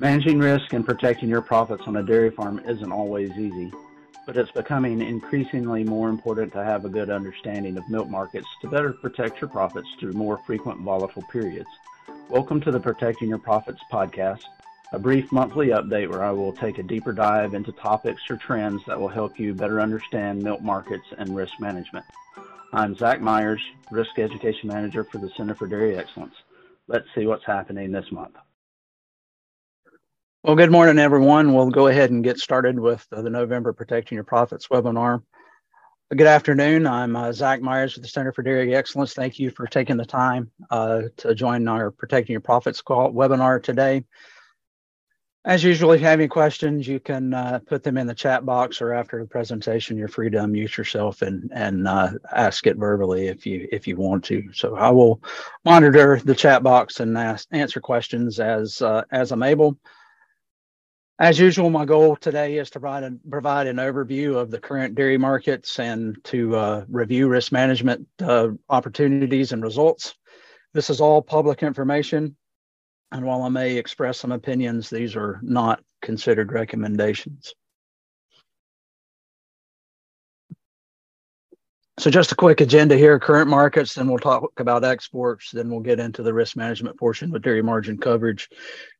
Managing risk and protecting your profits on a dairy farm isn't always easy, but it's becoming increasingly more important to have a good understanding of milk markets to better protect your profits through more frequent volatile periods. Welcome to the Protecting Your Profits podcast, a brief monthly update where I will take a deeper dive into topics or trends that will help you better understand milk markets and risk management. I'm Zach Myers, Risk Education Manager for the Center for Dairy Excellence. Let's see what's happening this month. Well, good morning, everyone. We'll go ahead and get started with the November Protecting Your Profits webinar. Good afternoon. I'm uh, Zach Myers with the Center for Dairy Excellence. Thank you for taking the time uh, to join our Protecting Your Profits call webinar today. As usual, if you have any questions, you can uh, put them in the chat box or after the presentation, you're free to unmute yourself and, and uh, ask it verbally if you if you want to. So I will monitor the chat box and ask, answer questions as uh, as I'm able. As usual, my goal today is to provide, provide an overview of the current dairy markets and to uh, review risk management uh, opportunities and results. This is all public information. And while I may express some opinions, these are not considered recommendations. So just a quick agenda here, current markets, then we'll talk about exports, then we'll get into the risk management portion with dairy margin coverage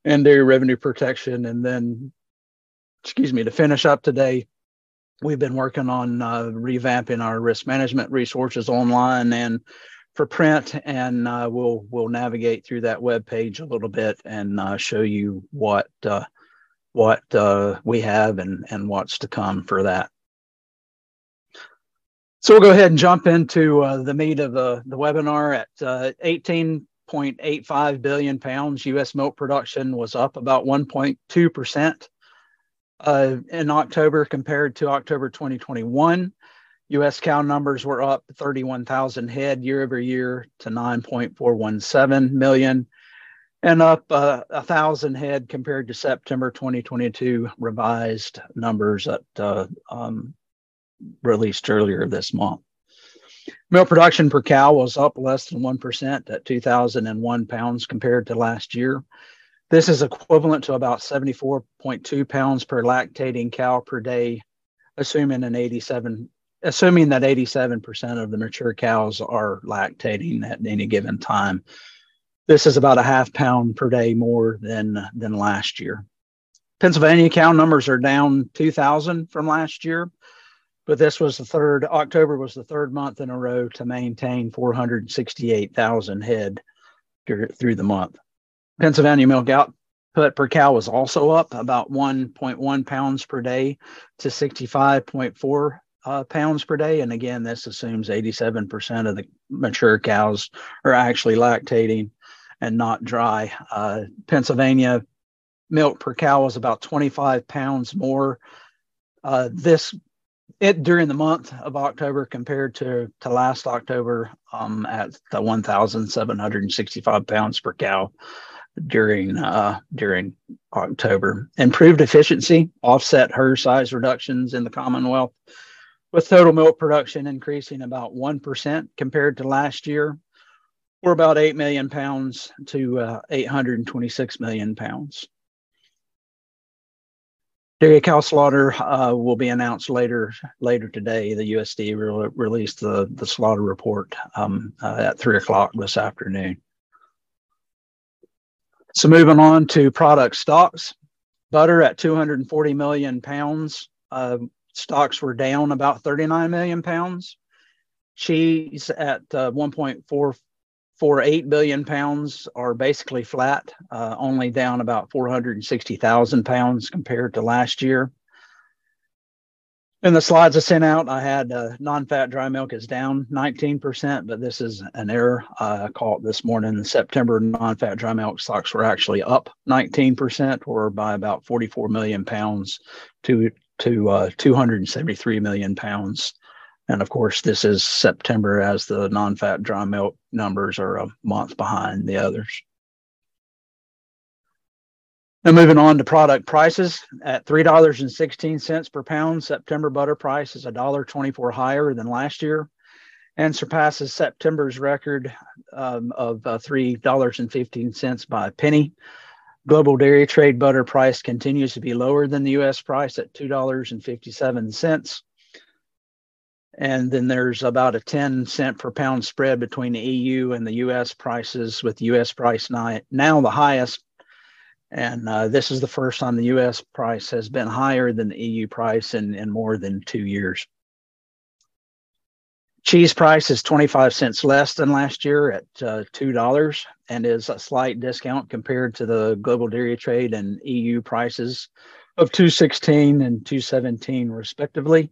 and dairy revenue protection. And then, excuse me, to finish up today, we've been working on uh, revamping our risk management resources online and for print, and uh, we'll we'll navigate through that web page a little bit and uh, show you what uh, what uh, we have and and what's to come for that. So we'll go ahead and jump into uh, the meat of the, the webinar at uh, 18.85 billion pounds. U.S. milk production was up about 1.2% uh, in October compared to October 2021. U.S. cow numbers were up 31,000 head year over year to 9.417 million and up uh, a thousand head compared to September 2022 revised numbers at uh, um, released earlier this month. Milk production per cow was up less than 1% at 2,001 pounds compared to last year. This is equivalent to about 74.2 pounds per lactating cow per day, assuming an 87 assuming that 87% of the mature cows are lactating at any given time. This is about a half pound per day more than than last year. Pennsylvania cow numbers are down 2,000 from last year, but this was the third october was the third month in a row to maintain 468000 head through the month. Pennsylvania milk output per cow was also up about 1.1 pounds per day to 65.4 uh, pounds per day. And again this assumes 87% of the mature cows are actually lactating and not dry. Uh, pennsylvania milk per cow was about 25 pounds more uh, this it during the month of October compared to, to last October um, at the 1,765 pounds per cow during uh, during October. Improved efficiency offset herd size reductions in the Commonwealth, with total milk production increasing about one percent compared to last year, or about eight million pounds to uh, 826 million pounds. Dairy cow slaughter uh, will be announced later later today. The USD will release the, the slaughter report um, uh, at three o'clock this afternoon. So moving on to product stocks, butter at 240 million pounds. Uh, stocks were down about 39 million pounds. Cheese at uh, 1.4 for 8 billion pounds are basically flat, uh, only down about 460,000 pounds compared to last year. In the slides I sent out, I had uh, non-fat dry milk is down 19%, but this is an error. I caught this morning. In September, non-fat dry milk stocks were actually up 19%, or by about 44 million pounds to to uh, 273 million pounds and of course, this is September as the non fat dry milk numbers are a month behind the others. Now, moving on to product prices at $3.16 per pound, September butter price is $1.24 higher than last year and surpasses September's record um, of uh, $3.15 by a penny. Global dairy trade butter price continues to be lower than the US price at $2.57. And then there's about a 10 cent per pound spread between the EU and the US prices, with the US price now the highest. And uh, this is the first time the US price has been higher than the EU price in, in more than two years. Cheese price is 25 cents less than last year at uh, $2 and is a slight discount compared to the global dairy trade and EU prices of 216 and 217 respectively.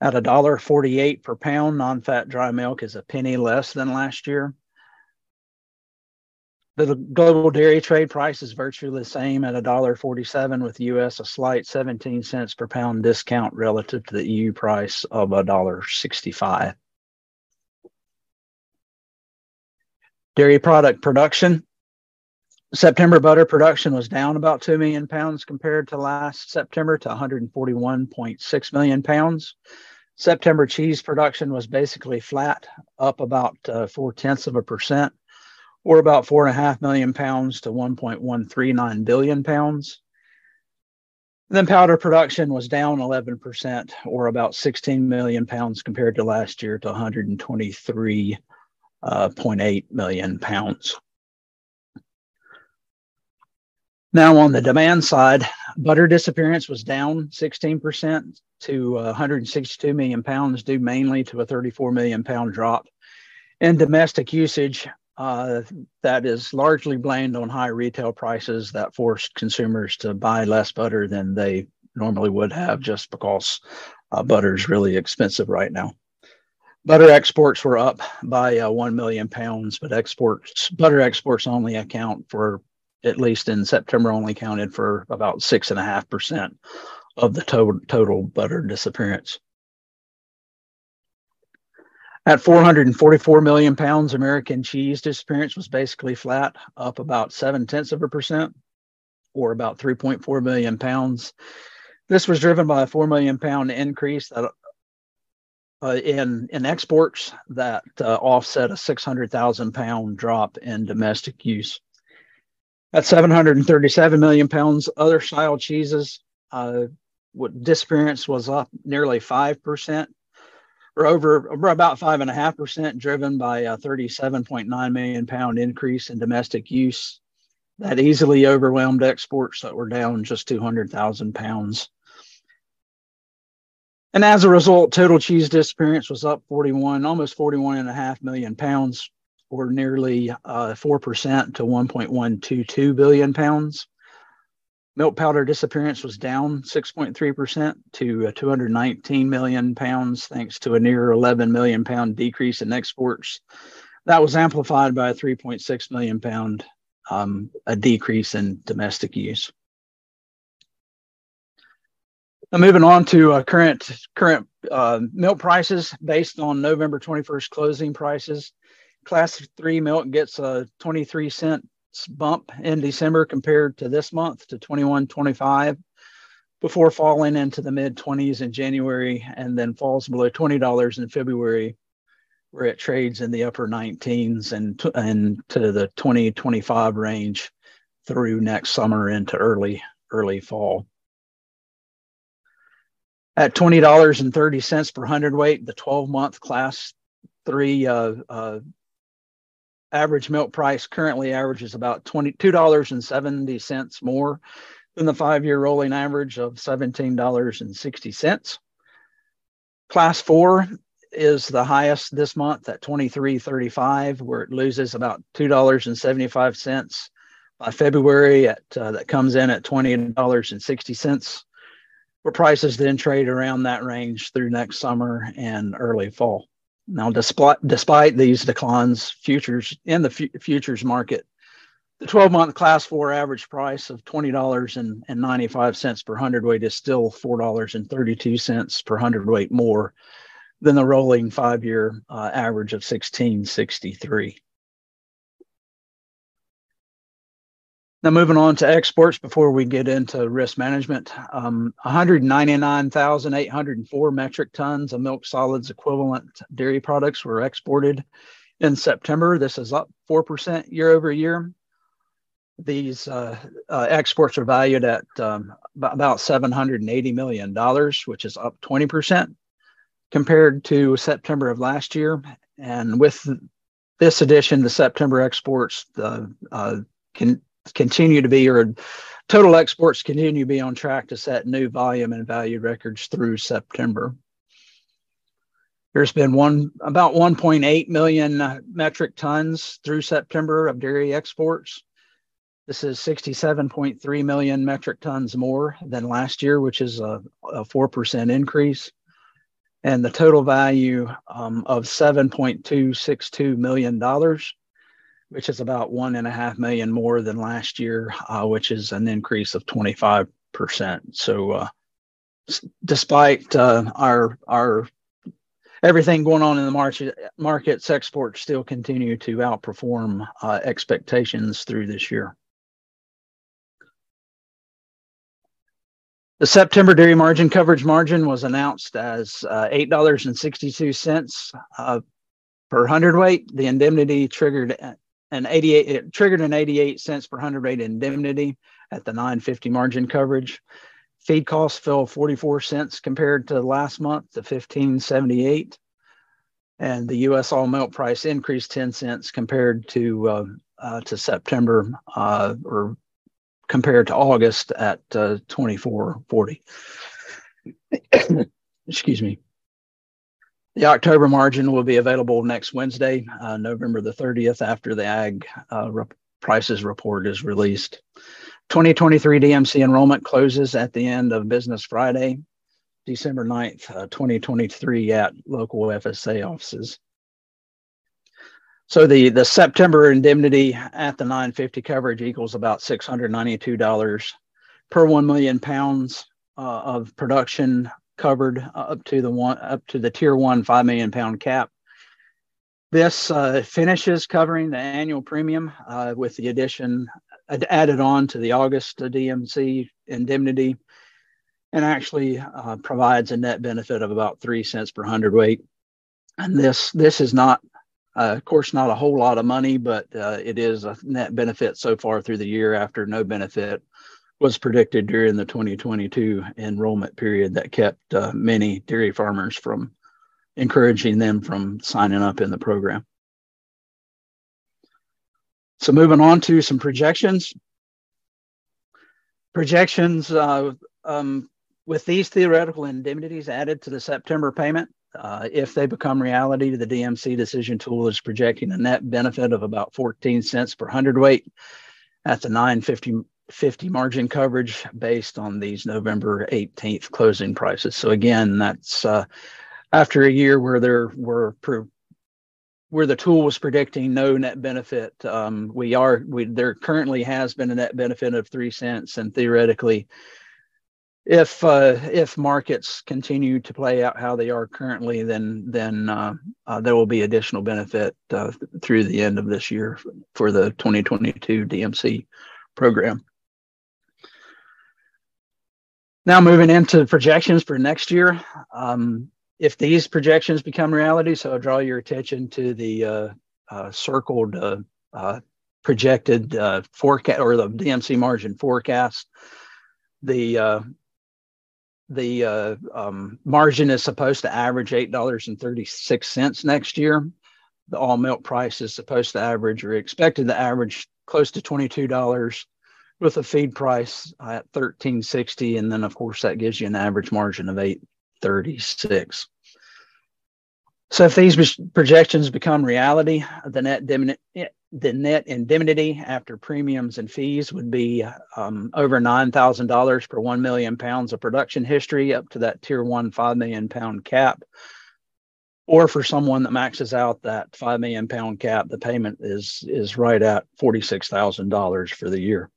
At $1.48 per pound, non-fat dry milk is a penny less than last year. The global dairy trade price is virtually the same at $1.47 with US a slight 17 cents per pound discount relative to the EU price of $1.65. Dairy product production. September butter production was down about 2 million pounds compared to last September to 141.6 million pounds. September cheese production was basically flat, up about uh, four tenths of a percent or about four and a half million pounds to 1.139 billion pounds. then powder production was down 11%, or about 16 million pounds compared to last year to 123.8 uh, million pounds. Now, on the demand side, butter disappearance was down 16% to uh, 162 million pounds, due mainly to a 34 million pound drop in domestic usage uh, that is largely blamed on high retail prices that forced consumers to buy less butter than they normally would have just because uh, butter is really expensive right now. Butter exports were up by uh, 1 million pounds, but exports butter exports only account for, at least in September, only counted for about 6.5% of the total, total butter disappearance. At 444 million pounds, American cheese disappearance was basically flat, up about seven tenths of a percent, or about 3.4 million pounds. This was driven by a 4 million pound increase that, uh, in, in exports that uh, offset a 600,000 pound drop in domestic use. At 737 million pounds, other style cheeses, uh, disappearance was up nearly 5%, or over, over about five and a half percent, driven by a 37.9 million pound increase in domestic use. That easily overwhelmed exports that were down just 200,000 pounds. And as a result, total cheese disappearance was up 41, almost 41 and a half million pounds, or nearly uh, 4% to 1.122 billion pounds. Milk powder disappearance was down 6.3% to uh, 219 million pounds, thanks to a near 11 million pound decrease in exports. That was amplified by a 3.6 million pound um, a decrease in domestic use. Now moving on to uh, current current uh, milk prices based on November 21st closing prices. Class three milk gets a 23 cent bump in December compared to this month to 21.25 before falling into the mid 20s in January and then falls below $20 in February where it trades in the upper 19s and and to the 2025 range through next summer into early early fall. At $20.30 per hundredweight, the 12 month class three uh, uh, average milk price currently averages about $22.70 more than the five year rolling average of $17.60. Class four is the highest this month at 23.35, where it loses about $2.75 by February at uh, that comes in at $20.60 where prices then trade around that range through next summer and early fall. Now, despite, despite these declines, futures in the futures market, the 12 month class four average price of $20.95 per hundredweight is still $4.32 per hundredweight more than the rolling five year uh, average of 1663. Now, moving on to exports before we get into risk management, um, 199,804 metric tons of milk solids equivalent dairy products were exported in September. This is up 4% year over year. these uh, uh, exports are valued at um, about $780 million, which is up 20% compared to September of last year. And with this addition, the September exports uh, uh, can continue to be, or total exports continue to be on track to set new volume and value records through September. There's been one about 1.8 million metric tons through September of dairy exports. This is 67.3 million metric tons more than last year, which is a, a 4% increase. And the total value um, of $7.262 million, which is about one and a half million more than last year, uh, which is an increase of 25%. So, uh, despite uh, our our everything going on in the market, markets, exports still continue to outperform uh, expectations through this year. The September dairy margin coverage margin was announced as uh, $8.62 uh, per hundredweight. The indemnity triggered an 88 it triggered an 88 cents per hundredweight indemnity at the 950 margin coverage. Feed costs fell 44 cents compared to last month to 1578. And the U.S. all milk price increased 10 cents compared to uh, uh, to September uh, or compared to August at uh, 2440. Excuse me. The October margin will be available next Wednesday, uh, November the 30th, after the ag uh, rep- prices report is released. 2023 DMC enrollment closes at the end of business Friday, December 9th, uh, 2023, at local FSA offices. So the the September indemnity at the 950 coverage equals about $692 per 1 million pounds uh, of production covered up to the one up to the tier 1 5 million pound cap. This uh, finishes covering the annual premium uh, with the addition added on to the August DMC indemnity and actually uh, provides a net benefit of about 3 cents per hundredweight. And this this is not uh, of course, not a whole lot of money, but uh, it is a net benefit so far through the year after no benefit was predicted during the 2022 enrollment period that kept uh, many dairy farmers from encouraging them from signing up in the program. So moving on to some projections. Projections uh, um, with these theoretical indemnities added to the September payment, uh, if they become reality, the DMC decision tool is projecting a net benefit of about 14 cents per hundredweight at the 950 50 margin coverage based on these November 18th closing prices. So again, that's uh, after a year where there were where the tool was predicting no net benefit. Um, we are we there currently has been a net benefit of three cents, and theoretically, if uh, if markets continue to play out how they are currently, then then uh, uh, there will be additional benefit uh, through the end of this year for the 2022 DMC program. Now moving into projections for next year. Um, if these projections become reality, so I'll draw your attention to the uh, uh, circled projected forecast or the DMC margin forecast. The the uh, um, margin is supposed to average eight dollars and thirty six cents next year. The all milk price is supposed to average or expected to average close to twenty two dollars, with a feed price at thirteen sixty, and then of course that gives you an average margin of eight thirty six. So if these projections become reality, the net the net indemnity after premiums and fees would be um, over $9,000 per 1 million pounds of production history up to that tier one 5 million pound cap. Or for someone that maxes out that 5 million pound cap, the payment is, is right at $46,000 for the year.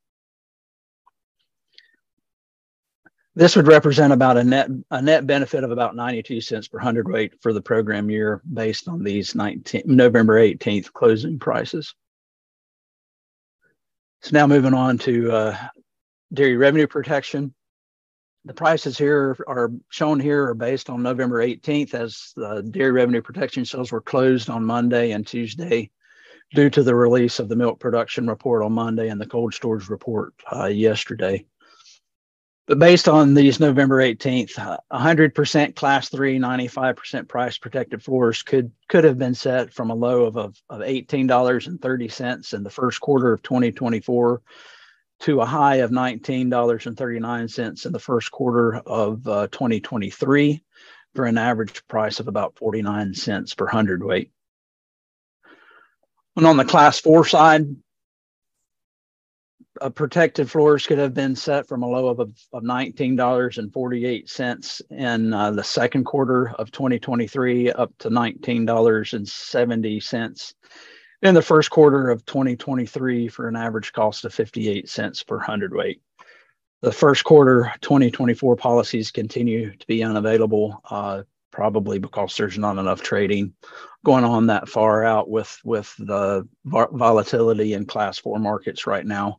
This would represent about a net a net benefit of about 92 cents per hundredweight for the program year based on these 19, November 18th closing prices. So now moving on to uh, dairy revenue protection. The prices here are shown here are based on November 18th as the dairy revenue protection sales were closed on Monday and Tuesday due to the release of the milk production report on Monday and the cold storage report uh, yesterday. But based on these November 18th, 100% class three, 95% price protected floors could could have been set from a low of, of, of $18.30 in the first quarter of 2024 to a high of $19.39 in the first quarter of uh, 2023 for an average price of about 49 cents per hundredweight. And on the class four side, uh, protected floors could have been set from a low of, of $19.48 in uh, the second quarter of 2023 up to $19.70 in the first quarter of 2023 for an average cost of 58 cents per hundredweight. The first quarter 2024 policies continue to be unavailable, uh, probably because there's not enough trading going on that far out with with the volatility in class four markets right now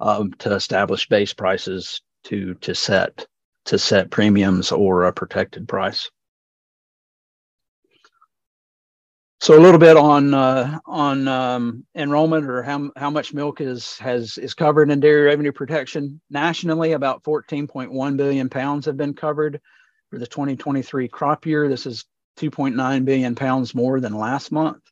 um, to establish base prices to to set to set premiums or a protected price. So a little bit on uh, on um, enrollment or how how much milk is has is covered in dairy revenue protection nationally. About 14.1 billion pounds have been covered for the 2023 crop year. This is 2.9 billion pounds more than last month.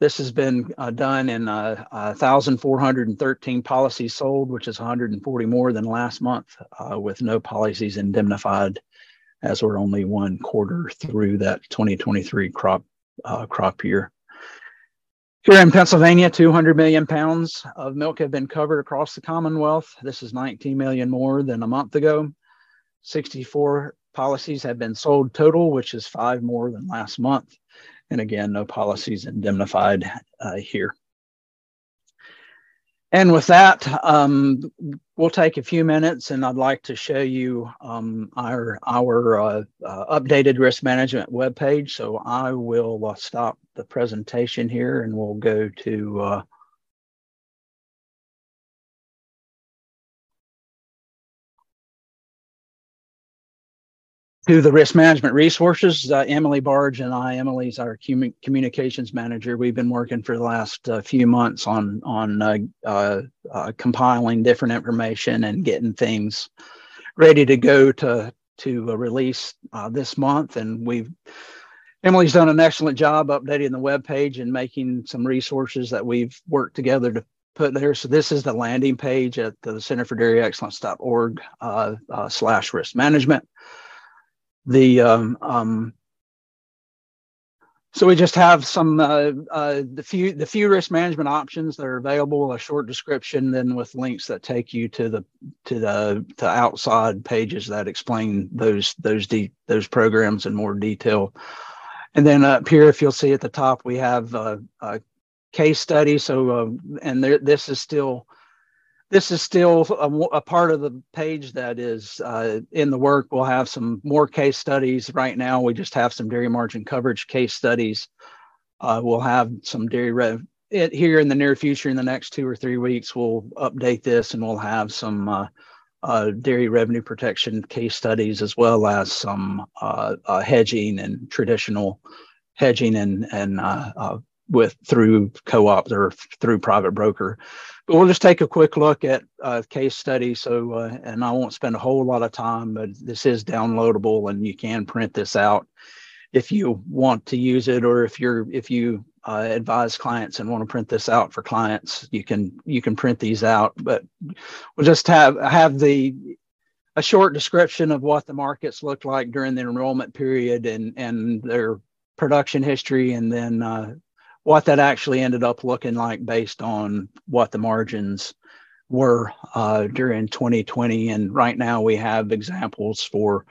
This has been uh, done in uh, 1,413 policies sold, which is 140 more than last month, uh, with no policies indemnified, as we're only one quarter through that 2023 crop uh, crop year. Here in Pennsylvania, 200 million pounds of milk have been covered across the Commonwealth. This is 19 million more than a month ago. 64 policies have been sold total, which is five more than last month. And again, no policies indemnified uh, here. And with that, um, we'll take a few minutes and I'd like to show you um, our, our uh, uh, updated risk management webpage. So I will uh, stop the presentation here and we'll go to to the risk management resources. Uh, Emily Barge and I, Emily's our communications manager. We've been working for the last uh, few months on on uh, uh, uh compiling different information and getting things ready to go to to release uh, this month. And we've Emily's done an excellent job updating the web page and making some resources that we've worked together to put there. So this is the landing page at the Center for Dairy Excellence.org slash risk management the um, um, so we just have some uh, uh, the few the few risk management options that are available. A short description, then with links that take you to the to the to outside pages that explain those those de- those programs in more detail. And then up here, if you'll see at the top, we have a, a case study. So uh, and there, this is still this is still a, a, part of the page that is uh, in the work. We'll have some more case studies. Right now, we just have some dairy margin coverage case studies. Uh, we'll have some dairy rev it, here in the near future. In the next two or three weeks, we'll update this and we'll have some uh, uh dairy revenue protection case studies as well as some uh, uh, hedging and traditional hedging and and with through co-op or through private broker. We'll just take a quick look at uh, case study. So, uh, and I won't spend a whole lot of time, but this is downloadable and you can print this out if you want to use it, or if you're if you uh, advise clients and want to print this out for clients, you can you can print these out. But we'll just have have the a short description of what the markets looked like during the enrollment period and and their production history, and then uh, what that actually ended up looking like based on what the margins were uh, during 2020. And right now we have examples for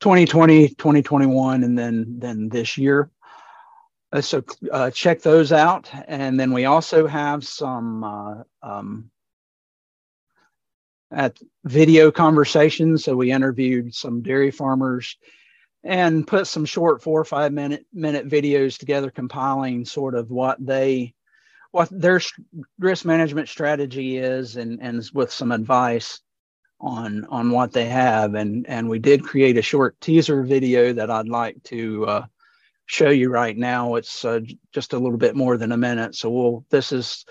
2020, 2021, and then then this year. Uh, so uh, check those out. And then we also have some uh, um, at video conversations. So we interviewed some dairy farmers and put some short four or five minute minute videos together compiling sort of what they what their risk management strategy is and and with some advice on on what they have and and we did create a short teaser video that I'd like to uh, show you right now. It's uh, just a little bit more than a minute. So we'll, this is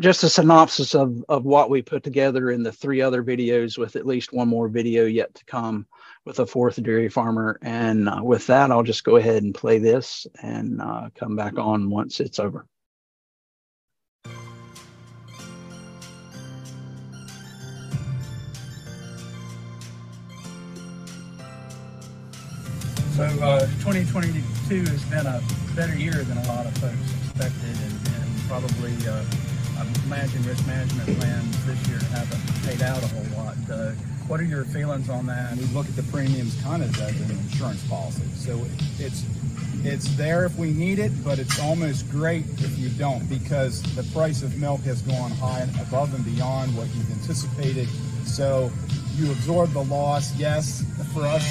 just a synopsis of, of what we put together in the three other videos with at least one more video yet to come with a fourth dairy farmer. And uh, with that, I'll just go ahead and play this and uh, come back on once it's over. So uh, 2022 has been a better year than a lot of folks expected, and, and probably uh, I imagine risk management plans this year haven't paid out a whole lot. Uh, what are your feelings on that? We look at the premiums kind of as an insurance policy, so it's it's there if we need it, but it's almost great if you don't because the price of milk has gone high and above and beyond what you've anticipated. So you absorb the loss. Yes, for us,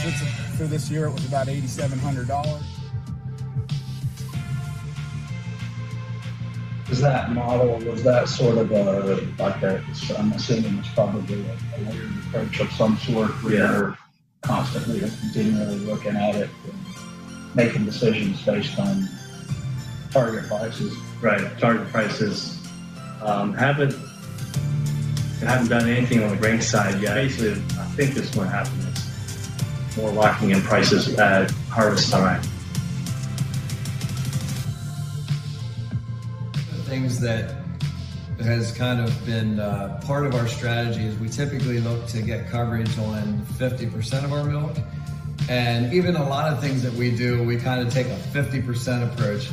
for this year, it was about $8,700. Was that model, was that sort of a, like a, I'm assuming it's probably a, a layered approach of some sort where yeah. you're constantly continually looking at it and making decisions based on target prices? Right, target prices. Um, haven't haven't done anything on the grain side yet. Basically, I think this is what happened. It's more locking in prices at harvest time. Things that has kind of been uh, part of our strategy is we typically look to get coverage on 50% of our milk. And even a lot of things that we do, we kind of take a 50% approach,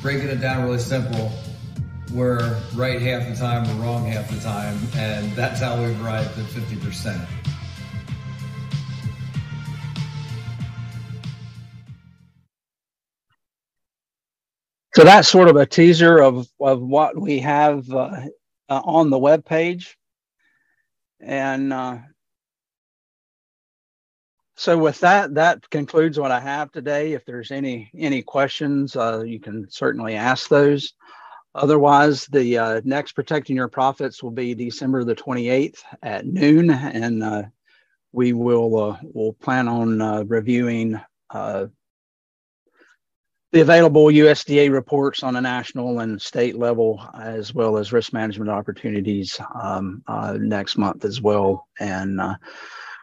breaking it down really simple we're right half the time, we're wrong half the time, and that's how we've arrived at 50%. So that's sort of a teaser of, of what we have uh, uh, on the web page. And uh, so with that, that concludes what I have today. If there's any any questions, uh, you can certainly ask those. Otherwise, the uh, next Protecting Your Profits will be December the 28th at noon, and uh, we will will plan on reviewing the available USDA reports on a national and state level, as well as risk management opportunities um, uh, next month as well. And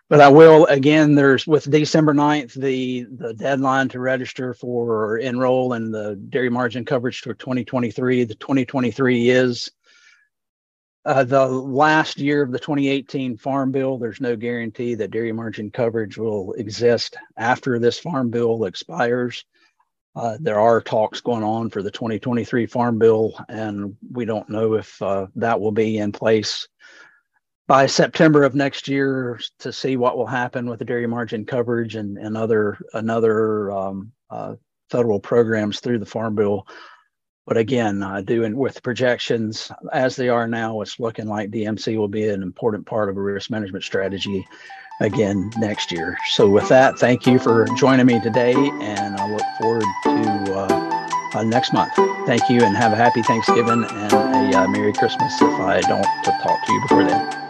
but I will again. There's with December 9th, the the deadline to register for enroll in the dairy margin coverage for 2023. The 2023 is uh, the last year of the 2018 Farm Bill. There's no guarantee that dairy margin coverage will exist after this Farm Bill expires. Uh, there are talks going on for the 2023 Farm Bill, and we don't know if uh, that will be in place by September of next year to see what will happen with the dairy margin coverage and, and other another um, uh, federal programs through the Farm Bill. But again, doing with projections as they are now, it's looking like DMC will be an important part of a risk management strategy again next year. So with that, thank you for joining me today, and I look forward to uh, uh, next month. Thank you, and have a happy Thanksgiving and a uh, Merry Christmas if I don't talk to you before then.